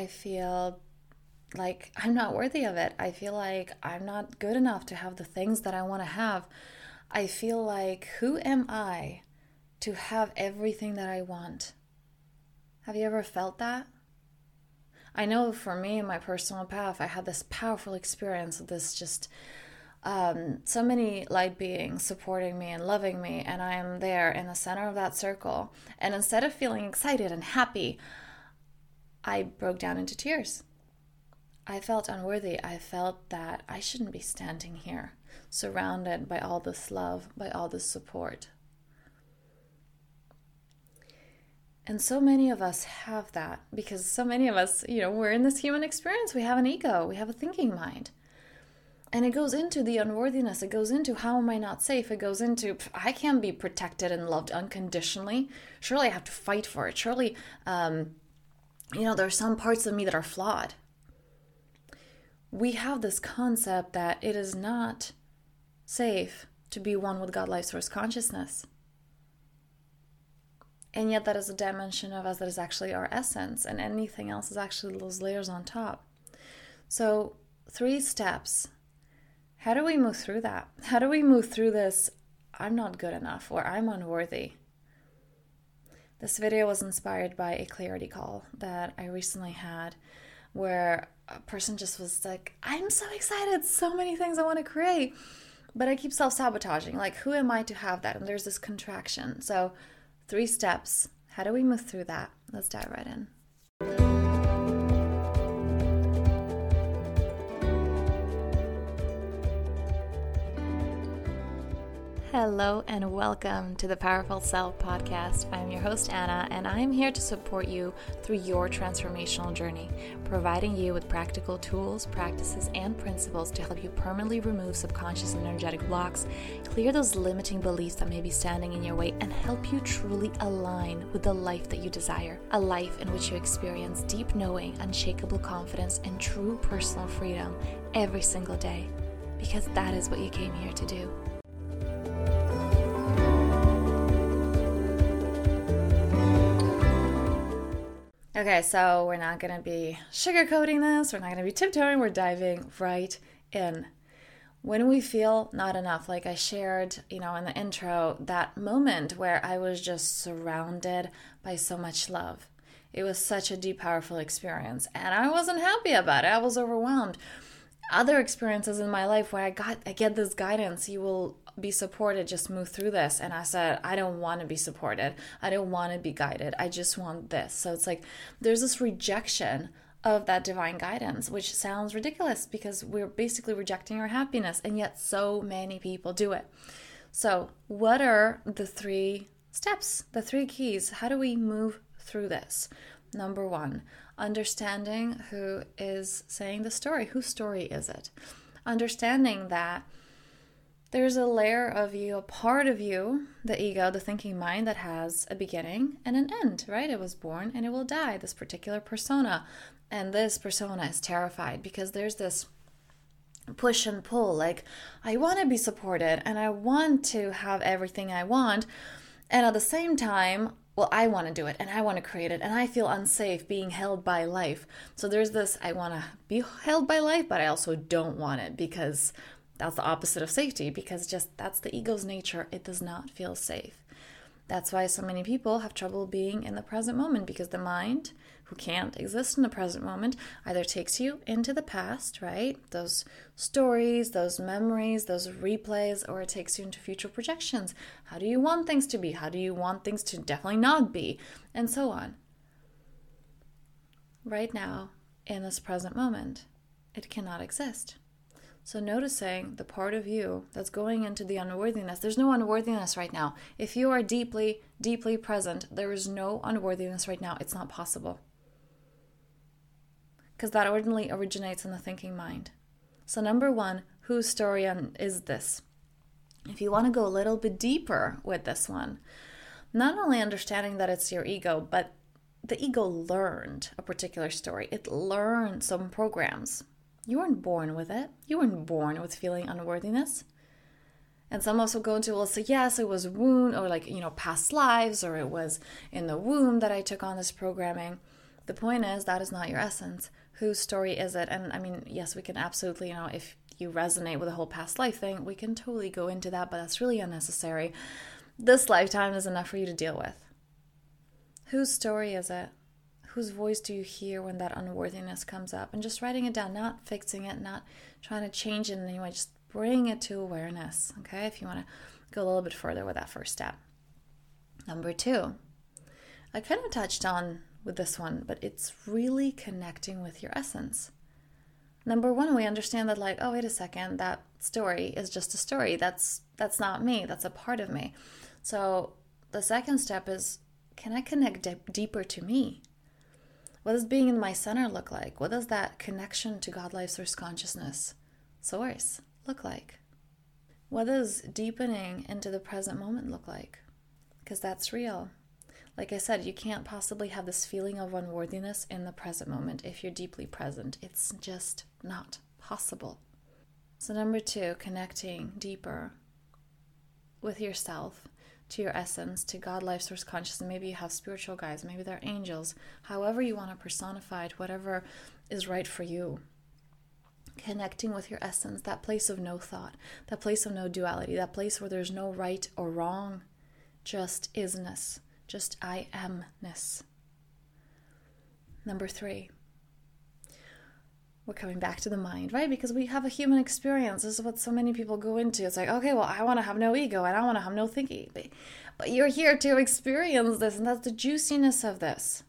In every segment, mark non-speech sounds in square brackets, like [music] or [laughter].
I feel like I'm not worthy of it. I feel like I'm not good enough to have the things that I want to have. I feel like, who am I to have everything that I want? Have you ever felt that? I know for me in my personal path, I had this powerful experience of this just um, so many light beings supporting me and loving me, and I am there in the center of that circle. And instead of feeling excited and happy, I broke down into tears. I felt unworthy. I felt that I shouldn't be standing here, surrounded by all this love, by all this support. And so many of us have that because so many of us, you know, we're in this human experience. We have an ego, we have a thinking mind. And it goes into the unworthiness. It goes into how am I not safe? It goes into I can't be protected and loved unconditionally. Surely I have to fight for it. Surely, um, you know, there are some parts of me that are flawed. We have this concept that it is not safe to be one with God, life, source consciousness. And yet, that is a dimension of us that is actually our essence, and anything else is actually those layers on top. So, three steps. How do we move through that? How do we move through this? I'm not good enough, or I'm unworthy. This video was inspired by a clarity call that I recently had where a person just was like, I'm so excited, so many things I want to create, but I keep self sabotaging. Like, who am I to have that? And there's this contraction. So, Three steps. How do we move through that? Let's dive right in. Hello and welcome to the Powerful Self podcast. I'm your host, Anna, and I'm here to support you through your transformational journey, providing you with practical tools, practices, and principles to help you permanently remove subconscious and energetic blocks, clear those limiting beliefs that may be standing in your way, and help you truly align with the life that you desire a life in which you experience deep knowing, unshakable confidence, and true personal freedom every single day. Because that is what you came here to do. Okay, so we're not going to be sugarcoating this. We're not going to be tiptoeing. We're diving right in. When we feel not enough, like I shared, you know, in the intro, that moment where I was just surrounded by so much love. It was such a deep, powerful experience, and I wasn't happy about it. I was overwhelmed. Other experiences in my life where I got, I get this guidance. You will be supported, just move through this. And I said, I don't want to be supported. I don't want to be guided. I just want this. So it's like there's this rejection of that divine guidance, which sounds ridiculous because we're basically rejecting our happiness. And yet, so many people do it. So, what are the three steps, the three keys? How do we move through this? Number one, understanding who is saying the story. Whose story is it? Understanding that there's a layer of you, a part of you, the ego, the thinking mind that has a beginning and an end, right? It was born and it will die, this particular persona. And this persona is terrified because there's this push and pull like, I want to be supported and I want to have everything I want. And at the same time, well, I want to do it and I want to create it and I feel unsafe being held by life. So there's this I want to be held by life, but I also don't want it because that's the opposite of safety because just that's the ego's nature. It does not feel safe. That's why so many people have trouble being in the present moment because the mind, who can't exist in the present moment, either takes you into the past, right? Those stories, those memories, those replays, or it takes you into future projections. How do you want things to be? How do you want things to definitely not be? And so on. Right now, in this present moment, it cannot exist. So, noticing the part of you that's going into the unworthiness, there's no unworthiness right now. If you are deeply, deeply present, there is no unworthiness right now. It's not possible. Because that ordinarily originates in the thinking mind. So, number one, whose story is this? If you want to go a little bit deeper with this one, not only understanding that it's your ego, but the ego learned a particular story. It learned some programs. You weren't born with it. You weren't born with feeling unworthiness. And some also go into, well, say, yes, it was wound or like, you know, past lives, or it was in the womb that I took on this programming. The point is, that is not your essence. Whose story is it? And I mean, yes, we can absolutely, you know, if you resonate with the whole past life thing, we can totally go into that, but that's really unnecessary. This lifetime is enough for you to deal with. Whose story is it? Whose voice do you hear when that unworthiness comes up? And just writing it down, not fixing it, not trying to change it in any way, just bring it to awareness, okay? If you want to go a little bit further with that first step. Number two, I kind of touched on with this one, but it's really connecting with your essence. Number one, we understand that like, oh wait a second, that story is just a story. That's that's not me. That's a part of me. So the second step is, can I connect d- deeper to me? What does being in my center look like? What does that connection to God, life, source, consciousness, source look like? What does deepening into the present moment look like? Because that's real. Like I said, you can't possibly have this feeling of unworthiness in the present moment if you're deeply present. It's just not possible. So, number two, connecting deeper with yourself, to your essence, to God, life, source, consciousness. Maybe you have spiritual guides, maybe they're angels, however you want to personify it, whatever is right for you. Connecting with your essence, that place of no thought, that place of no duality, that place where there's no right or wrong, just isness just I amness. Number three, we're coming back to the mind, right? Because we have a human experience. This is what so many people go into. It's like, okay, well, I want to have no ego and I want to have no thinking. But you're here to experience this, and that's the juiciness of this.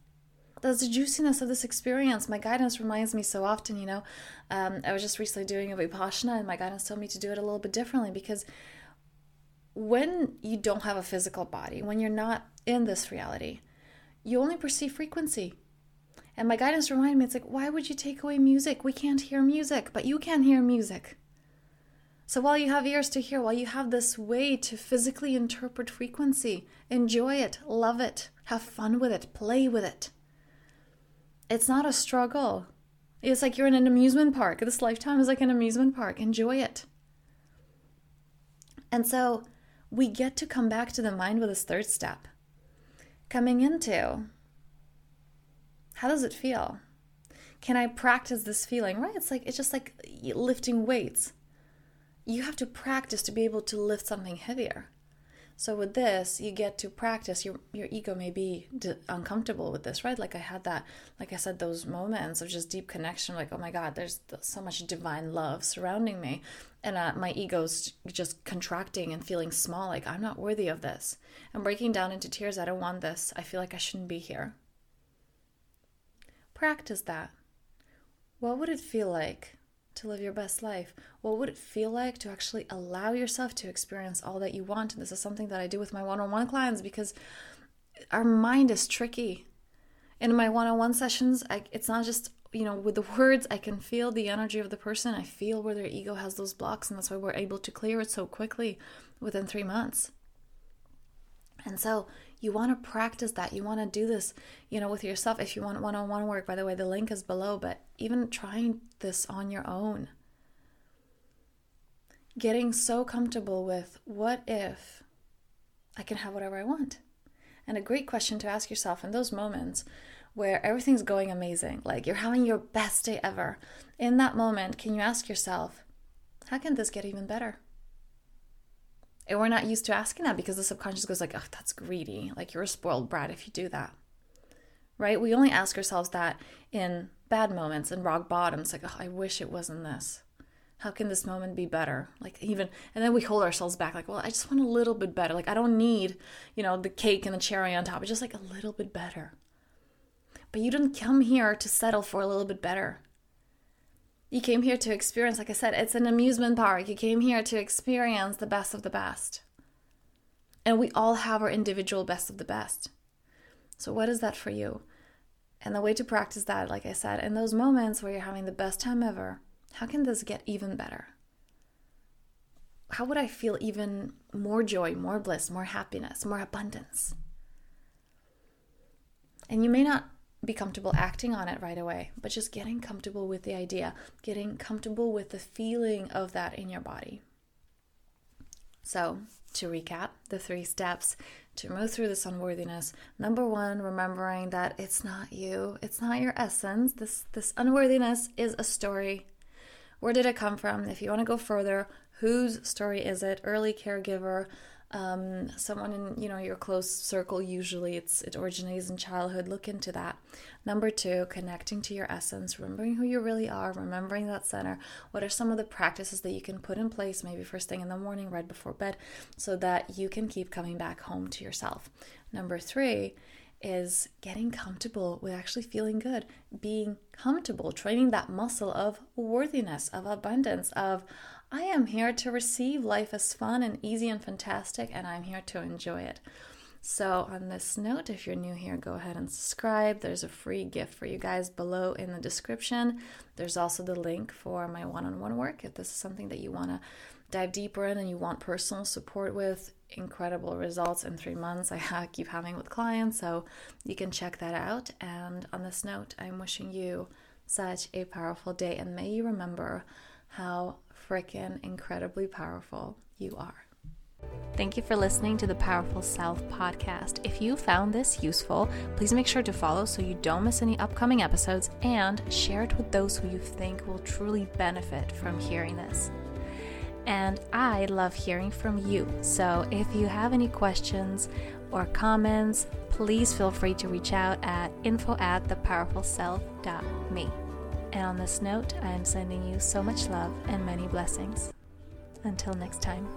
That's the juiciness of this experience. My guidance reminds me so often, you know. Um, I was just recently doing a Vipassana, and my guidance told me to do it a little bit differently because when you don't have a physical body, when you're not in this reality, you only perceive frequency. And my guidance reminded me, it's like, why would you take away music? We can't hear music, but you can hear music. So while you have ears to hear, while you have this way to physically interpret frequency, enjoy it, love it, have fun with it, play with it. It's not a struggle. It's like you're in an amusement park. This lifetime is like an amusement park. Enjoy it. And so we get to come back to the mind with this third step. Coming into how does it feel? Can I practice this feeling? Right? It's like it's just like lifting weights. You have to practice to be able to lift something heavier. So with this, you get to practice. Your your ego may be d- uncomfortable with this, right? Like I had that, like I said, those moments of just deep connection. Like oh my God, there's so much divine love surrounding me, and uh, my ego's just contracting and feeling small. Like I'm not worthy of this. I'm breaking down into tears. I don't want this. I feel like I shouldn't be here. Practice that. What would it feel like to live your best life? What would it feel like to actually allow yourself to experience all that you want? And this is something that I do with my one on one clients because our mind is tricky. In my one on one sessions, I, it's not just, you know, with the [laughs] words, I can feel the energy of the person. I feel where their ego has those blocks, and that's why we're able to clear it so quickly within three months. And so you want to practice that. You want to do this, you know, with yourself. If you want one on one work, by the way, the link is below, but even trying this on your own. Getting so comfortable with what if I can have whatever I want? And a great question to ask yourself in those moments where everything's going amazing, like you're having your best day ever. In that moment, can you ask yourself, how can this get even better? And we're not used to asking that because the subconscious goes like, oh, that's greedy. Like you're a spoiled brat if you do that. Right? We only ask ourselves that in bad moments and rock bottoms. Like, oh, I wish it wasn't this. How can this moment be better? Like even and then we hold ourselves back like, well, I just want a little bit better. Like I don't need, you know, the cake and the cherry on top. It's just like a little bit better. But you didn't come here to settle for a little bit better. You came here to experience, like I said, it's an amusement park. You came here to experience the best of the best. And we all have our individual best of the best. So, what is that for you? And the way to practice that, like I said, in those moments where you're having the best time ever, how can this get even better? How would I feel even more joy, more bliss, more happiness, more abundance? And you may not be comfortable acting on it right away, but just getting comfortable with the idea, getting comfortable with the feeling of that in your body. So, to recap, the three steps to move through this unworthiness. Number one, remembering that it's not you, it's not your essence. This this unworthiness is a story. Where did it come from? If you want to go further, whose story is it? Early caregiver, um, someone in you know your close circle usually it's it originates in childhood look into that. Number two connecting to your essence remembering who you really are remembering that center. What are some of the practices that you can put in place maybe first thing in the morning right before bed so that you can keep coming back home to yourself? Number three is getting comfortable with actually feeling good, being comfortable, training that muscle of worthiness, of abundance, of I am here to receive life as fun and easy and fantastic, and I'm here to enjoy it. So, on this note, if you're new here, go ahead and subscribe. There's a free gift for you guys below in the description. There's also the link for my one on one work if this is something that you want to dive deeper in and you want personal support with. Incredible results in three months I keep having with clients, so you can check that out. And on this note, I'm wishing you such a powerful day, and may you remember how freaking incredibly powerful you are. Thank you for listening to the Powerful Self podcast. If you found this useful, please make sure to follow so you don't miss any upcoming episodes and share it with those who you think will truly benefit from hearing this. And I love hearing from you. So if you have any questions or comments, please feel free to reach out at info at thepowerfulself.me. And on this note, I am sending you so much love and many blessings. Until next time.